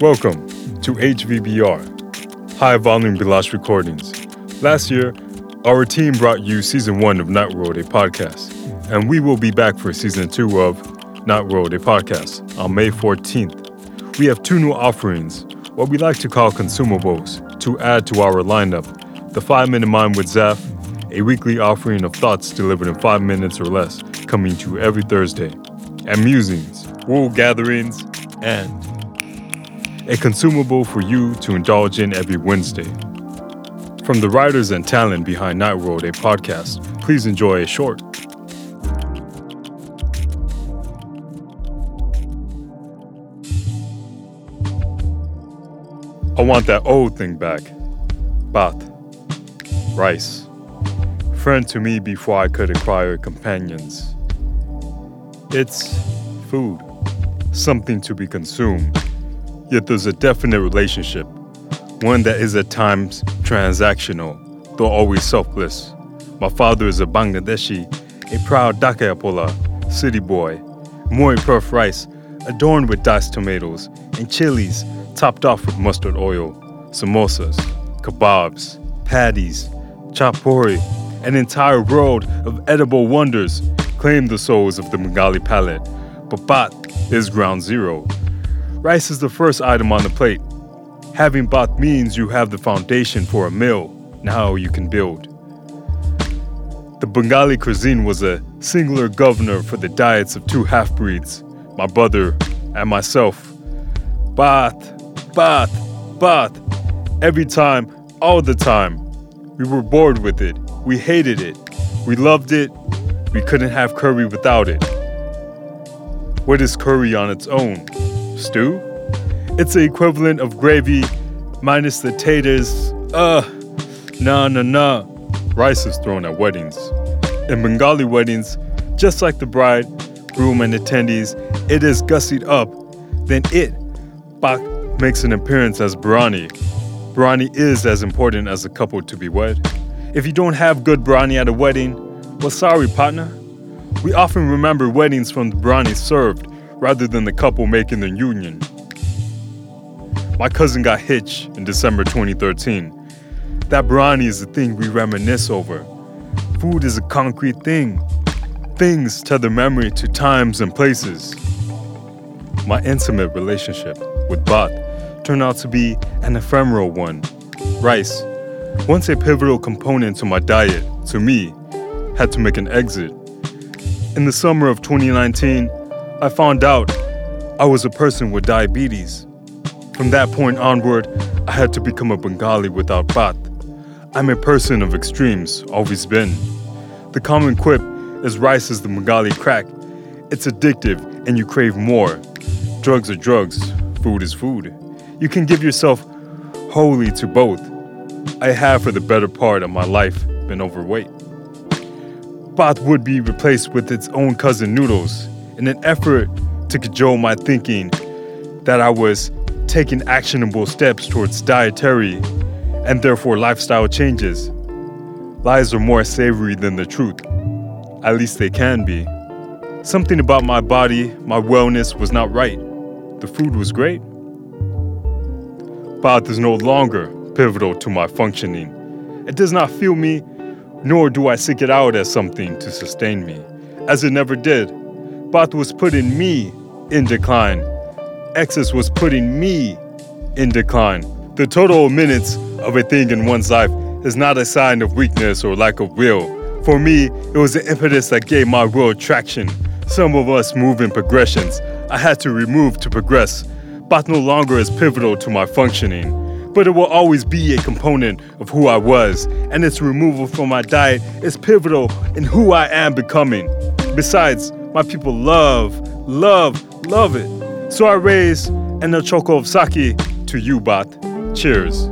Welcome to HVBR, High Volume Bilash Recordings. Last year, our team brought you season one of Night World, a podcast, and we will be back for season two of Night World, a podcast, on May 14th. We have two new offerings, what we like to call consumables, to add to our lineup the 5 Minute Mind with Zaf, a weekly offering of thoughts delivered in 5 minutes or less, coming to you every Thursday, and musings, world gatherings, and a consumable for you to indulge in every Wednesday. From the writers and talent behind Night World, a podcast, please enjoy a short. I want that old thing back. Bath. Rice. Friend to me before I could acquire companions. It's food, something to be consumed. Yet there's a definite relationship, one that is at times transactional, though always selfless. My father is a Bangladeshi, a proud Dhaka city boy, moi puff rice, adorned with diced tomatoes, and chilies topped off with mustard oil, samosas, kebabs, patties, chapori, an entire world of edible wonders claim the souls of the Bengali palate. But bat is ground zero. Rice is the first item on the plate. Having bat means you have the foundation for a meal. Now you can build. The Bengali cuisine was a singular governor for the diets of two half breeds, my brother and myself. Bath, bath, bath. Every time, all the time. We were bored with it. We hated it. We loved it. We couldn't have curry without it. What is curry on its own? Stew? It's the equivalent of gravy minus the taters. Uh, nah, nah, nah. Rice is thrown at weddings. In Bengali weddings, just like the bride, groom, and attendees, it is gussied up. Then it, bak, makes an appearance as biryani. Biryani is as important as a couple to be wed. If you don't have good biryani at a wedding, well, sorry, partner. We often remember weddings from the biryani served rather than the couple making the union. My cousin got hitched in December 2013. That biryani is the thing we reminisce over. Food is a concrete thing. Things tether memory to times and places. My intimate relationship with Bath turned out to be an ephemeral one. Rice, once a pivotal component to my diet, to me, had to make an exit. In the summer of 2019, I found out I was a person with diabetes. From that point onward, I had to become a Bengali without bath. I'm a person of extremes, always been. The common quip is rice is the Bengali crack. It's addictive and you crave more. Drugs are drugs, food is food. You can give yourself wholly to both. I have, for the better part of my life, been overweight. Bath would be replaced with its own cousin noodles in an effort to cajole my thinking that I was taking actionable steps towards dietary and therefore lifestyle changes. Lies are more savory than the truth. At least they can be. Something about my body, my wellness was not right. The food was great. Bath is no longer pivotal to my functioning. It does not fuel me, nor do I seek it out as something to sustain me, as it never did. Bath was putting me in decline. Excess was putting me in decline. The total minutes of a thing in one's life is not a sign of weakness or lack of will. For me, it was the impetus that gave my will traction. Some of us move in progressions. I had to remove to progress. Bath no longer is pivotal to my functioning but it will always be a component of who I was, and its removal from my diet is pivotal in who I am becoming. Besides, my people love, love, love it. So I raise an ochoko of sake to you, Bat. Cheers.